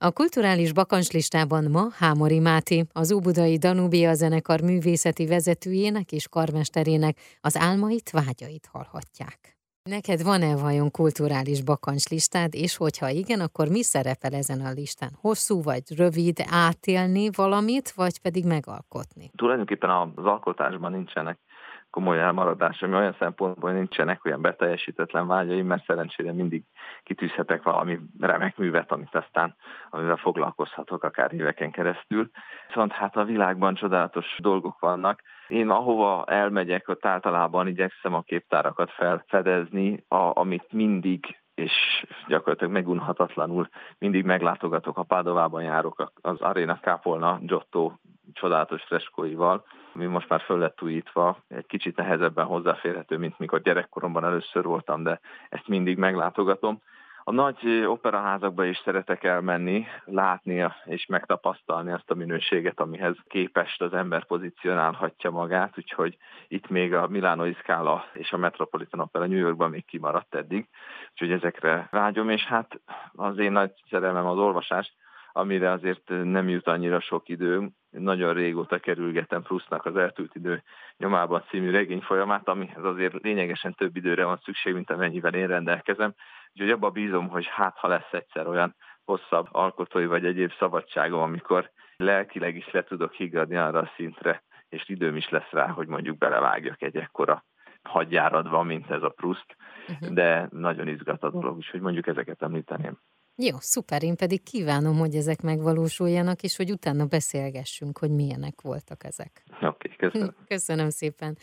A kulturális bakancslistában ma Hámori Máté, az Óbudai Danubia zenekar művészeti vezetőjének és karmesterének az álmait, vágyait hallhatják. Neked van-e vajon kulturális bakancslistád, és hogyha igen, akkor mi szerepel ezen a listán? Hosszú vagy rövid, átélni valamit, vagy pedig megalkotni? Tulajdonképpen az alkotásban nincsenek komoly elmaradás, ami olyan szempontból nincsenek olyan beteljesítetlen vágyaim, mert szerencsére mindig kitűzhetek valami remek művet, amit aztán, amivel foglalkozhatok akár éveken keresztül. Viszont hát a világban csodálatos dolgok vannak. Én ahova elmegyek, ott általában igyekszem a képtárakat felfedezni, a, amit mindig és gyakorlatilag megunhatatlanul mindig meglátogatok, a Pádovában járok az Arena Kápolna Giotto csodálatos freskóival, ami most már föl lett újítva, egy kicsit nehezebben hozzáférhető, mint mikor gyerekkoromban először voltam, de ezt mindig meglátogatom. A nagy operaházakba is szeretek elmenni, látni és megtapasztalni azt a minőséget, amihez képest az ember pozícionálhatja magát, úgyhogy itt még a Milano Scala és a Metropolitan Opera New Yorkban még kimaradt eddig, úgyhogy ezekre vágyom, és hát az én nagy szerelmem az olvasás, amire azért nem jut annyira sok időm. Nagyon régóta kerülgetem Prusznak az Eltűlt idő nyomában című regény folyamát, amihez azért lényegesen több időre van szükség, mint amennyivel én rendelkezem. Úgyhogy abban bízom, hogy hát ha lesz egyszer olyan hosszabb alkotói vagy egyéb szabadságom, amikor lelkileg is le tudok higgadni arra a szintre, és időm is lesz rá, hogy mondjuk belevágjak egy ekkora hadjáradva, mint ez a Pruszt, uh-huh. de nagyon izgat a dolog, úgyhogy mondjuk ezeket említeném. Jó, szuper, én pedig kívánom, hogy ezek megvalósuljanak, és hogy utána beszélgessünk, hogy milyenek voltak ezek. Oké, okay, köszönöm. Köszönöm szépen.